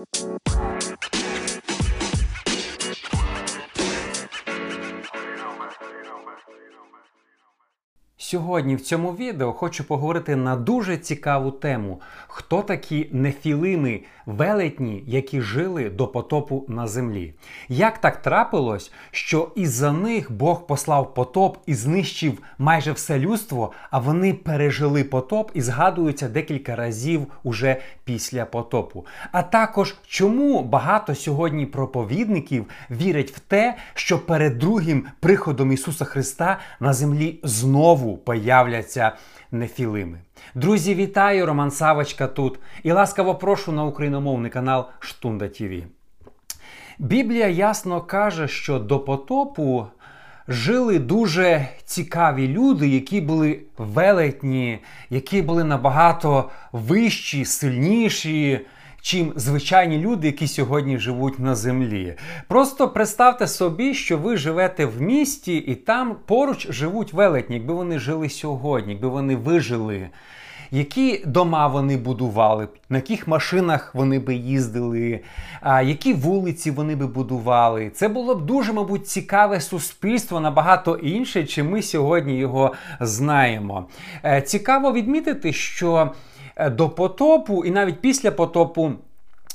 Música Сьогодні в цьому відео хочу поговорити на дуже цікаву тему: хто такі нефілими велетні, які жили до потопу на землі. Як так трапилось, що із-за них Бог послав потоп і знищив майже все людство, а вони пережили потоп і згадуються декілька разів уже після потопу. А також чому багато сьогодні проповідників вірять в те, що перед другим приходом Ісуса Христа на землі знову появляться нефілими. Друзі, вітаю! Роман Савочка тут і ласкаво прошу на україномовний канал Штунда ТВ. Біблія ясно каже, що до потопу жили дуже цікаві люди, які були велетні, які були набагато вищі, сильніші чим звичайні люди, які сьогодні живуть на землі. Просто представте собі, що ви живете в місті і там поруч живуть велетні, якби вони жили сьогодні, якби вони вижили. Які дома вони будували, на яких машинах вони би їздили, які вулиці вони би будували. Це було б дуже, мабуть, цікаве суспільство набагато інше, чим ми сьогодні його знаємо. Е, цікаво відмітити, що до потопу, і навіть після потопу.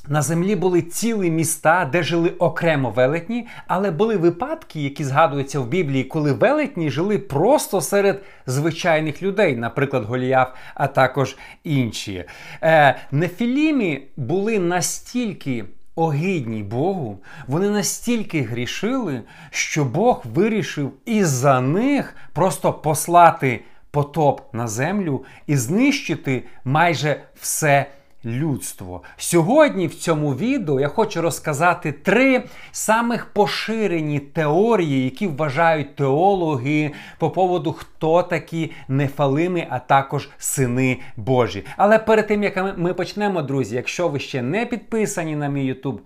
На землі були цілі міста, де жили окремо велетні, але були випадки, які згадуються в Біблії, коли велетні жили просто серед звичайних людей, наприклад, Голіаф, а також інші. Е, Нефілімі були настільки огидні Богу, вони настільки грішили, що Бог вирішив із-за них просто послати потоп на землю і знищити майже все людство. Сьогодні в цьому відео я хочу розказати три самих поширені теорії, які вважають теологи по поводу, хто такі нефалими, а також сини Божі. Але перед тим як ми почнемо, друзі, якщо ви ще не підписані на мій YouTube,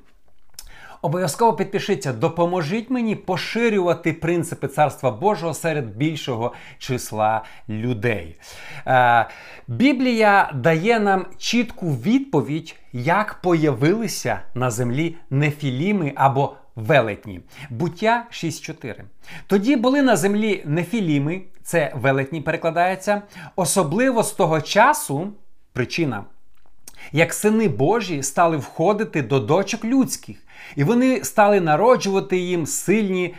Обов'язково підпишіться, допоможіть мені поширювати принципи Царства Божого серед більшого числа людей. Е, Біблія дає нам чітку відповідь, як появилися на землі нефіліми або велетні. Буття 6.4. Тоді були на землі нефіліми, це велетні перекладається, особливо з того часу, причина. Як сини Божі стали входити до дочок людських, і вони стали народжувати їм сильні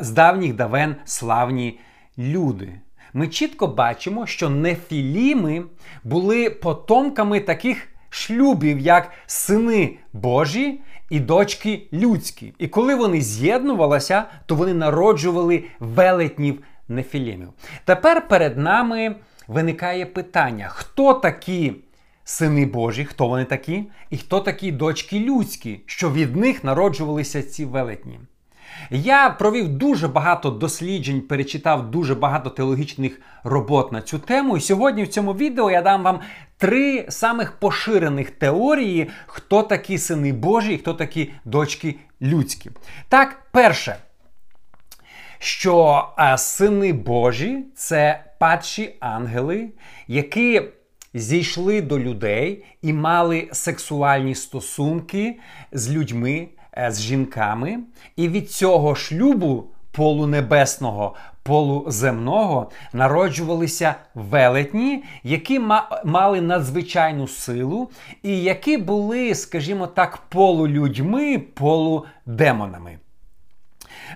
з давніх давен славні люди. Ми чітко бачимо, що нефіліми були потомками таких шлюбів, як сини Божі і дочки людські. І коли вони з'єднувалися, то вони народжували велетнів нефілімів. Тепер перед нами виникає питання: хто такі сини Божі, хто вони такі, і хто такі дочки людські, що від них народжувалися ці велетні. Я провів дуже багато досліджень, перечитав дуже багато теологічних робот на цю тему. І сьогодні в цьому відео я дам вам три самих поширених теорії, хто такі сини Божі і хто такі дочки людські. Так, перше, що а, сини Божі це падші ангели, які зійшли до людей і мали сексуальні стосунки з людьми, е, з жінками, і від цього шлюбу полунебесного, полуземного народжувалися велетні, які мали надзвичайну силу, і які були, скажімо так, полулюдьми, полудемонами.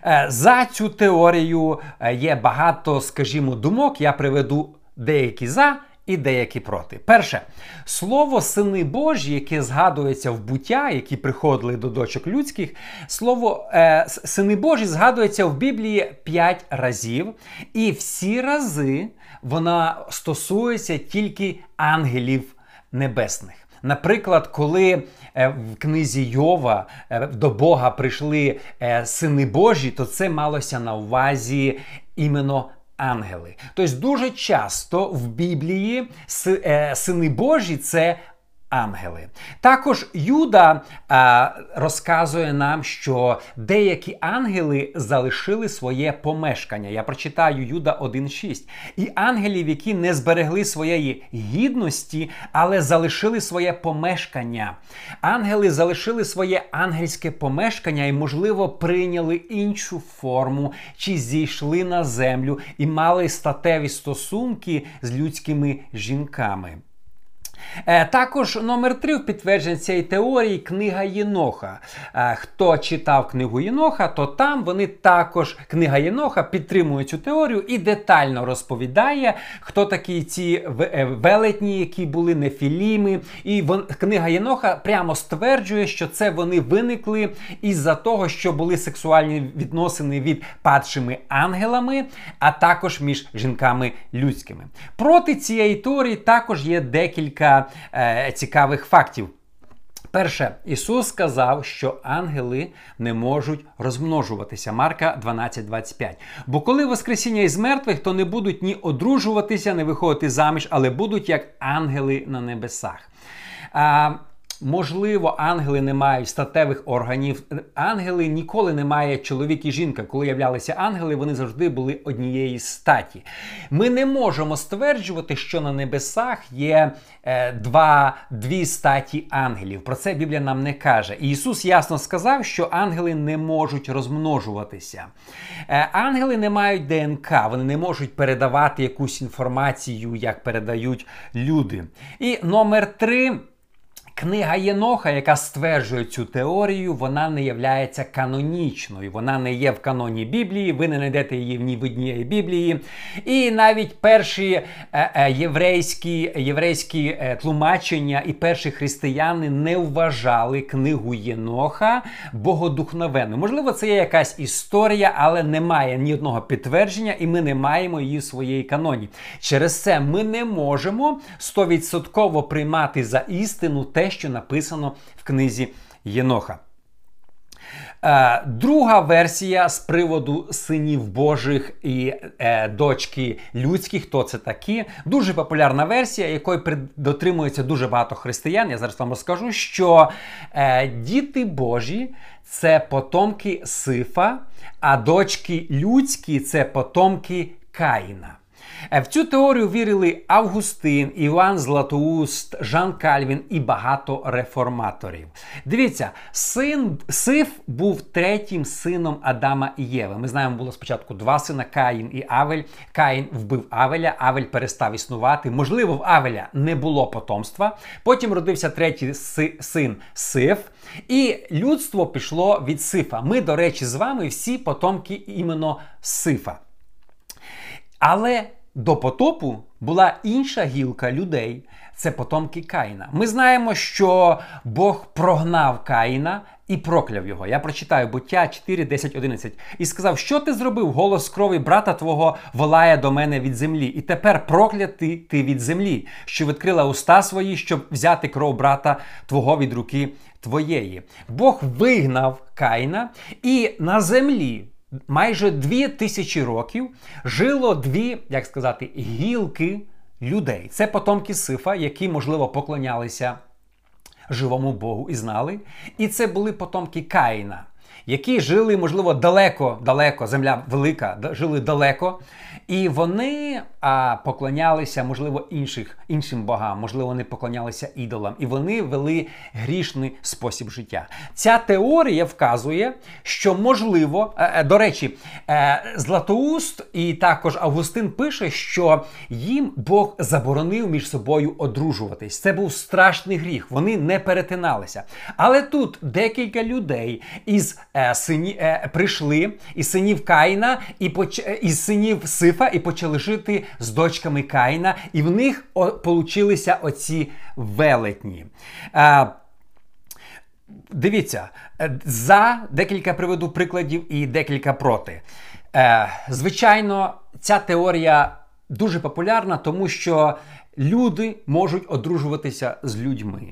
Е, за цю теорію е, є багато, скажімо, думок. Я приведу деякі за і деякі проти. Перше, слово сини Божі, яке згадується в буття, які приходили до дочок людських, слово е, сини Божі згадується в Біблії п'ять разів, і всі рази вона стосується тільки ангелів небесних. Наприклад, коли е, в книзі Йова е, до Бога прийшли е, сини Божі, то це малося на увазі іменно ангели. Тобто, дуже часто в Біблії е, сини Божі це ангели. Також Юда а, розказує нам, що деякі ангели залишили своє помешкання. Я прочитаю Юда 1.6. І ангелів, які не зберегли своєї гідності, але залишили своє помешкання. Ангели залишили своє ангельське помешкання і, можливо, прийняли іншу форму, чи зійшли на землю і мали статеві стосунки з людськими жінками. Е, також номер три в підтвердження цієї теорії книга Єноха. Е, хто читав книгу Єноха, то там вони також, книга Єноха, підтримує цю теорію і детально розповідає, хто такі ці е, велетні, які були нефіліми. І книга Єноха прямо стверджує, що це вони виникли із-за того, що були сексуальні відносини від падшими ангелами, а також між жінками людськими. Проти цієї теорії також є декілька е, цікавих фактів. Перше, Ісус сказав, що ангели не можуть розмножуватися. Марка 12,25. Бо коли Воскресіння із мертвих, то не будуть ні одружуватися, не виходити заміж, але будуть як ангели на небесах. А, Можливо, ангели не мають статевих органів. Ангели ніколи не мають чоловік і жінка. Коли являлися ангели, вони завжди були однієї статі. Ми не можемо стверджувати, що на небесах є е, два, дві статі ангелів. Про це Біблія нам не каже. І Ісус ясно сказав, що ангели не можуть розмножуватися. Е, ангели не мають ДНК, вони не можуть передавати якусь інформацію, як передають люди. І номер три. Книга Єноха, яка стверджує цю теорію, вона не являється канонічною. Вона не є в каноні Біблії, ви не знайдете її в ні в одній Біблії. І навіть перші е, е, єврейські єврейські е, тлумачення і перші християни не вважали книгу Єноха богодухновенною. Можливо, це є якась історія, але немає ні одного підтвердження, і ми не маємо її в своїй каноні. Через це ми не можемо стовідсотково приймати за істину те що написано в книзі Єноха. Е, друга версія з приводу синів Божих і е, дочки людські, хто це такі. Дуже популярна версія, якої дотримується дуже багато християн. Я зараз вам розкажу, що е, діти Божі це потомки Сифа, а дочки людські це потомки Каїна. Е, в цю теорію вірили Августин, Іван Златоуст, Жан Кальвін і багато реформаторів. Дивіться, син Сиф був третім сином Адама і Єви. Ми знаємо, було спочатку два сина Каїн і Авель. Каїн вбив Авеля, Авель перестав існувати. Можливо, в Авеля не було потомства. Потім родився третій син Сиф. І людство пішло від Сифа. Ми, до речі, з вами всі потомки іменно Сифа. Але до потопу була інша гілка людей. Це потомки Каїна. Ми знаємо, що Бог прогнав Каїна і прокляв його. Я прочитаю буття 4, 10, 11. І сказав, що ти зробив? Голос крові брата твого волає до мене від землі. І тепер проклятий ти від землі, що відкрила уста свої, щоб взяти кров брата твого від руки твоєї. Бог вигнав Каїна і на землі майже дві тисячі років жило дві, як сказати, гілки людей. Це потомки Сифа, які, можливо, поклонялися живому Богу і знали. І це були потомки Каїна, які жили, можливо, далеко, далеко, земля велика, жили далеко. І вони а, поклонялися, можливо, інших, іншим богам, можливо, вони поклонялися ідолам, і вони вели грішний спосіб життя. Ця теорія вказує, що можливо, е, е, до речі, е, Златоуст і також Августин пише, що їм Бог заборонив між собою одружуватись. Це був страшний гріх. Вони не перетиналися. Але тут декілька людей із сині прийшли із синів Каїна і поч... із синів Сифа і почали жити з дочками Каїна, і в них получилися оці велетні. А, Дивіться, е, за декілька приведу прикладів і декілька проти. Е, Звичайно, ця теорія дуже популярна, тому що люди можуть одружуватися з людьми.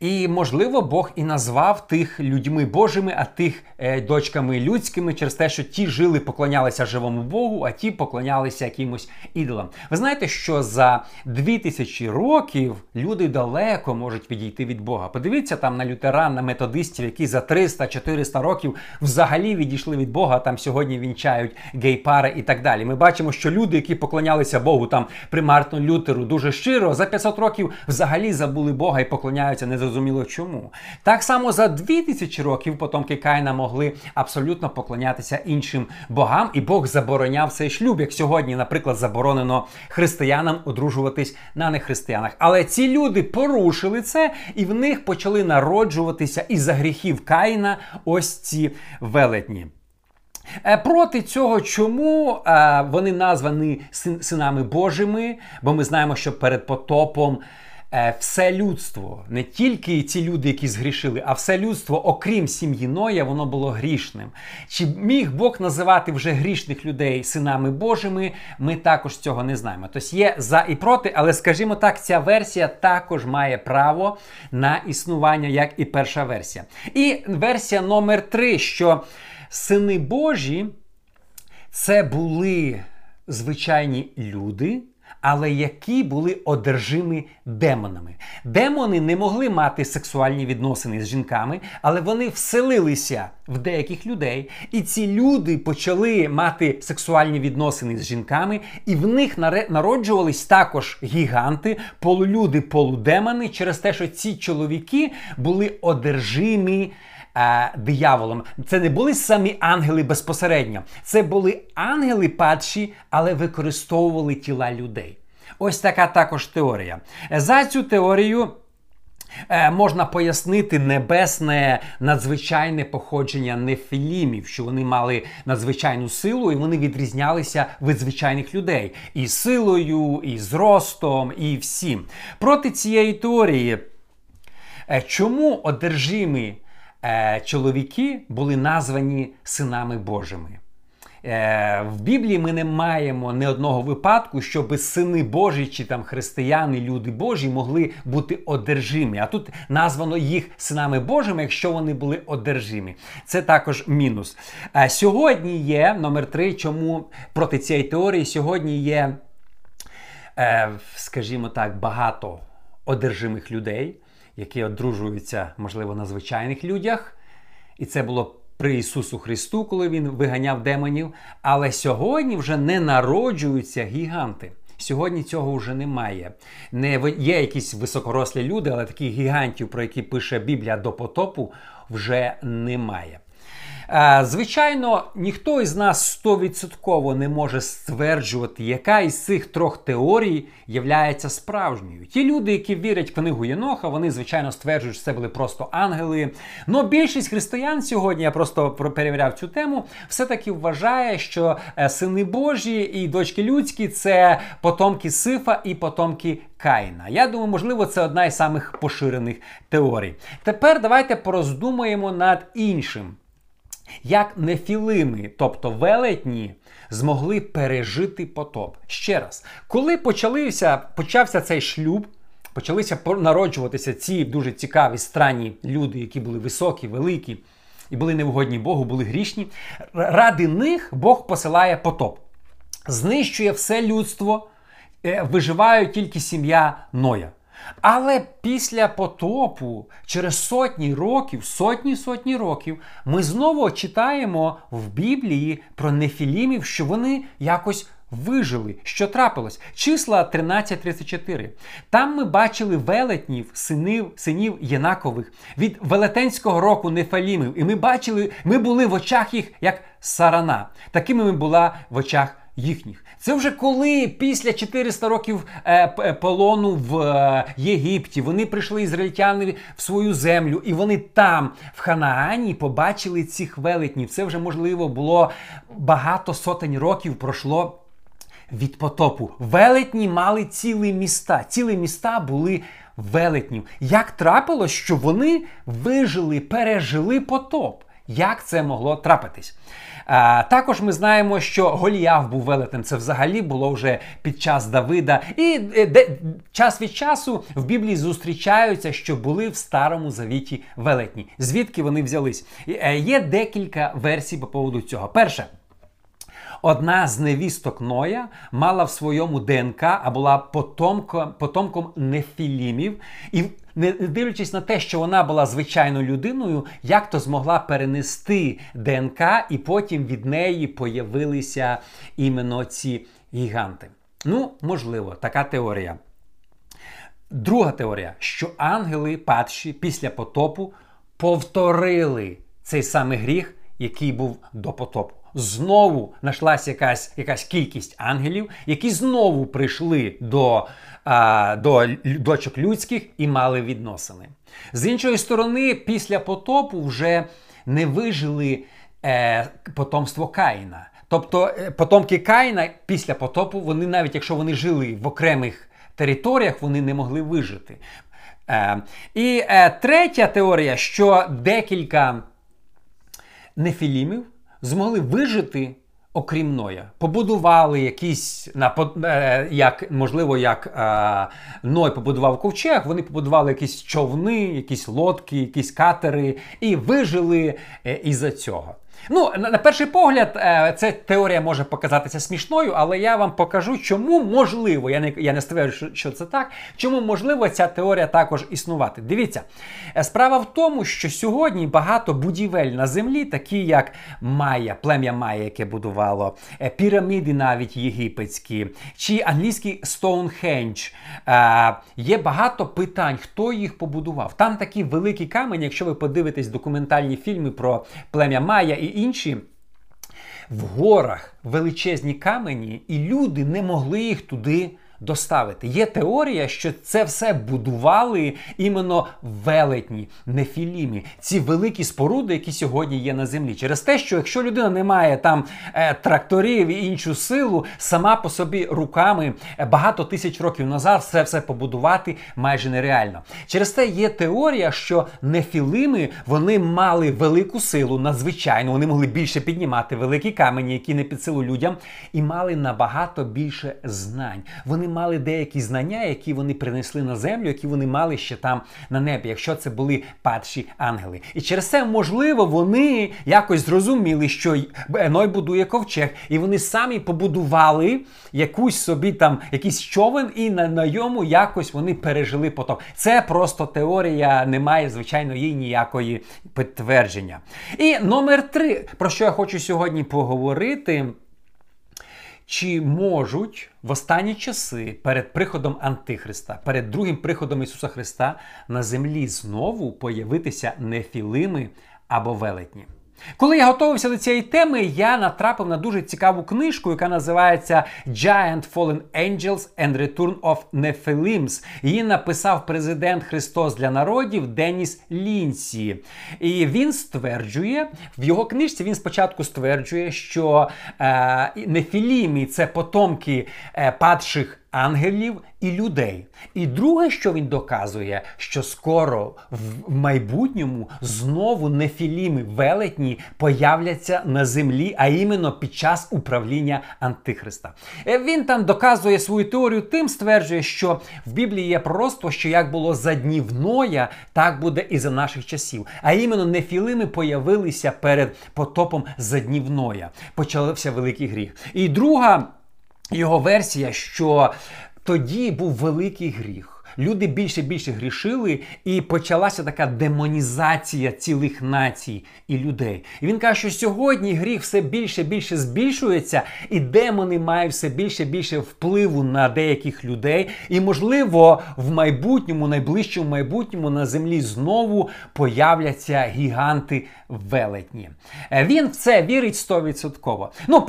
І, можливо, Бог і назвав тих людьми Божими, а тих е, дочками людськими через те, що ті жили, поклонялися живому Богу, а ті поклонялися якимось ідолам. Ви знаєте, що за 2000 років люди далеко можуть відійти від Бога. Подивіться там на лютеран, на методистів, які за 300-400 років взагалі відійшли від Бога. Там сьогодні вінчають гей-пари і так далі. Ми бачимо, що люди, які поклонялися Богу там при Мартину Лютеру дуже щиро, за 500 років взагалі забули Бога і поклоняються незрозуміло чому. Так само за 2000 років потомки Каїна могли абсолютно поклонятися іншим богам, і Бог забороняв цей шлюб, як сьогодні, наприклад, заборонено християнам одружуватись на нехристиянах. Але ці люди порушили це, і в них почали народжуватися із за гріхів Каїна ось ці велетні. Е, проти цього, чому е, вони названі синами Божими? Бо ми знаємо, що перед потопом все людство, не тільки ці люди, які згрішили, а все людство, окрім сім'ї Ноя, воно було грішним. Чи міг Бог називати вже грішних людей синами Божими? Ми також цього не знаємо. Тобто є за і проти, але скажімо так, ця версія також має право на існування, як і перша версія. І версія номер три, що Сини Божі це були звичайні люди, але які були одержимі демонами. Демони не могли мати сексуальні відносини з жінками, але вони вселилися в деяких людей, і ці люди почали мати сексуальні відносини з жінками, і в них народжувались також гіганти, полулюди, полудемони, через те, що ці чоловіки були одержимі е, дияволом. Це не були самі ангели безпосередньо. Це були ангели падші, але використовували тіла людей. Ось така також теорія. За цю теорію. Е, можна пояснити небесне надзвичайне походження нефілімів, що вони мали надзвичайну силу і вони відрізнялися від звичайних людей і силою, і зростом, і всім. Проти цієї теорії, е, чому одержимі чоловіки були названі синами Божими. Е, в Біблії ми не маємо ні одного випадку, щоб сини Божі чи там християни, люди Божі могли бути одержимі. А тут названо їх синами Божими, якщо вони були одержимі. Це також мінус. Е, сьогодні є номер три, чому проти цієї теорії сьогодні є, скажімо так, багато одержимих людей які одружуються, можливо, на звичайних людях. І це було при Ісусу Христу, коли Він виганяв демонів. Але сьогодні вже не народжуються гіганти. Сьогодні цього вже немає. Не Є якісь високорослі люди, але таких гігантів, про які пише Біблія до потопу, вже немає. Е, звичайно, ніхто із нас стовідсотково не може стверджувати, яка із цих трьох теорій являється справжньою. Ті люди, які вірять в книгу Єноха, вони, звичайно, стверджують, що це були просто ангели. Но більшість християн сьогодні, я просто перевіряв цю тему, все-таки вважає, що е, сини Божі і дочки людські це потомки Сифа і потомки Каїна. Я думаю, можливо, це одна із самих поширених теорій. Тепер давайте пороздумаємо над іншим як нефілими, тобто велетні, змогли пережити потоп. Ще раз, коли почалися, почався цей шлюб, почалися народжуватися ці дуже цікаві странні люди, які були високі, великі і були невгодні Богу, були грішні. Ради них Бог посилає потоп, знищує все людство, е, виживає тільки сім'я Ноя. Але після потопу, через сотні років, сотні сотні років, ми знову читаємо в Біблії про нефілімів, що вони якось вижили, що трапилось. Числа 13.34. Там ми бачили велетнів, синів синів Єнакових від велетенського року нефалімів. І ми бачили, ми були в очах їх як сарана. Такими ми була в очах їхніх. Це вже коли після 400 років е, е, полону в е, Єгипті вони прийшли ізраїльтяни в свою землю, і вони там, в Ханаані, побачили цих велетнів. Це вже можливо було багато сотень років пройшло. Від потопу велетні мали цілі міста. Цілі міста були велетнів. Як трапилось, що вони вижили, пережили потоп? Як це могло трапитись? А, Також ми знаємо, що Голіяв був велетен. Це взагалі було вже під час Давида. І е, де, час від часу в Біблії зустрічаються, що були в старому завіті велетні. Звідки вони взялись? Е, є декілька версій по поводу цього. Перше. Одна з невісток Ноя мала в своєму ДНК, а була потомком потомком нефілімів. І не дивлячись на те, що вона була звичайною людиною, як то змогла перенести ДНК, і потім від неї появилися іменно ці гіганти. Ну, можливо, така теорія. Друга теорія, що ангели падші після потопу повторили цей самий гріх, який був до потопу знову знайшлася якась якась кількість ангелів, які знову прийшли до, а, до дочок людських і мали відносини. З іншої сторони, після потопу вже не вижили е, потомство Каїна. Тобто е, потомки Каїна після потопу, вони навіть якщо вони жили в окремих територіях, вони не могли вижити. Е, І е, третя теорія, що декілька нефілімів змогли вижити. Окрім Ноя, побудували якісь на як можливо, як е, Ной побудував ковчег, вони побудували якісь човни, якісь лодки, якісь катери і вижили е, із-за цього. Ну, на, перший погляд, е, ця теорія може показатися смішною, але я вам покажу, чому можливо, я не я не стверджую, що це так, чому можливо ця теорія також існувати. Дивіться, е, справа в тому, що сьогодні багато будівель на землі, такі як Майя, плем'я Майя, яке будувало, е, піраміди навіть єгипетські, чи англійський Стоунхендж. Є багато питань, хто їх побудував. Там такі великі камені, якщо ви подивитесь документальні фільми про плем'я Майя і інші. В горах величезні камені, і люди не могли їх туди доставити. Є теорія, що це все будували іменно велетні, нефілімі, ці великі споруди, які сьогодні є на землі. Через те, що якщо людина не має там е, тракторів і іншу силу, сама по собі руками е, багато тисяч років назад все все побудувати майже нереально. Через те є теорія, що нефілими вони мали велику силу, надзвичайно, вони могли більше піднімати великі камені, які не під силу людям, і мали набагато більше знань. Вони вони мали деякі знання, які вони принесли на землю, які вони мали ще там на небі, якщо це були падші ангели. І через це, можливо, вони якось зрозуміли, що Ной будує ковчег, і вони самі побудували якусь собі там якийсь човен, і на, на йому якось вони пережили потоп. Це просто теорія, немає, звичайно, їй ніякої підтвердження. І номер три, про що я хочу сьогодні поговорити. Чи можуть в останні часи перед приходом Антихриста, перед другим приходом Ісуса Христа на землі знову появитися нефілими або велетні? Коли я готувався до цієї теми, я натрапив на дуже цікаву книжку, яка називається Giant Fallen Angels and Return of Nephilims. Її написав президент Христос для народів Деніс Лінсі. І він стверджує, в його книжці він спочатку стверджує, що е, Нефілімі це потомки е, падших ангелів і людей. І друге, що він доказує, що скоро в майбутньому знову нефіліми велетні появляться на землі, а іменно під час управління Антихриста. Е, він там доказує свою теорію, тим стверджує, що в Біблії є пророцтво, що як було за днів Ноя, так буде і за наших часів. А іменно нефілими появилися перед потопом за днів Ноя. Почався великий гріх. І друга його версія, що тоді був великий гріх люди більше і більше грішили, і почалася така демонізація цілих націй і людей. І він каже, що сьогодні гріх все більше і більше збільшується, і демони мають все більше і більше впливу на деяких людей. І, можливо, в майбутньому, найближчому майбутньому на землі знову появляться гіганти велетні. Е, він в це вірить стовідсотково. Ну,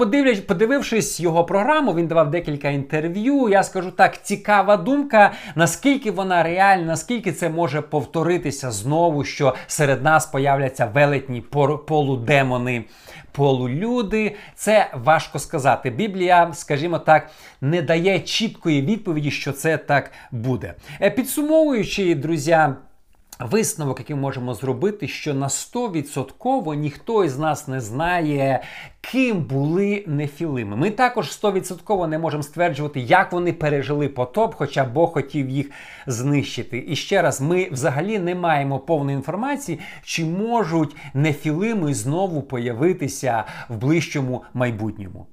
подивившись його програму, він давав декілька інтерв'ю. Я скажу так, цікава думка, наскільки наскільки вона реальна, наскільки це може повторитися знову, що серед нас появляться велетні полудемони, полулюди. Це важко сказати. Біблія, скажімо так, не дає чіткої відповіді, що це так буде. Е, підсумовуючи, друзі. Висновок, який ми можемо зробити, що на 100% ніхто із нас не знає, ким були нефілими. Ми також 100% не можемо стверджувати, як вони пережили потоп, хоча Бог хотів їх знищити. І ще раз, ми взагалі не маємо повної інформації, чи можуть нефілими знову появитися в ближчому майбутньому.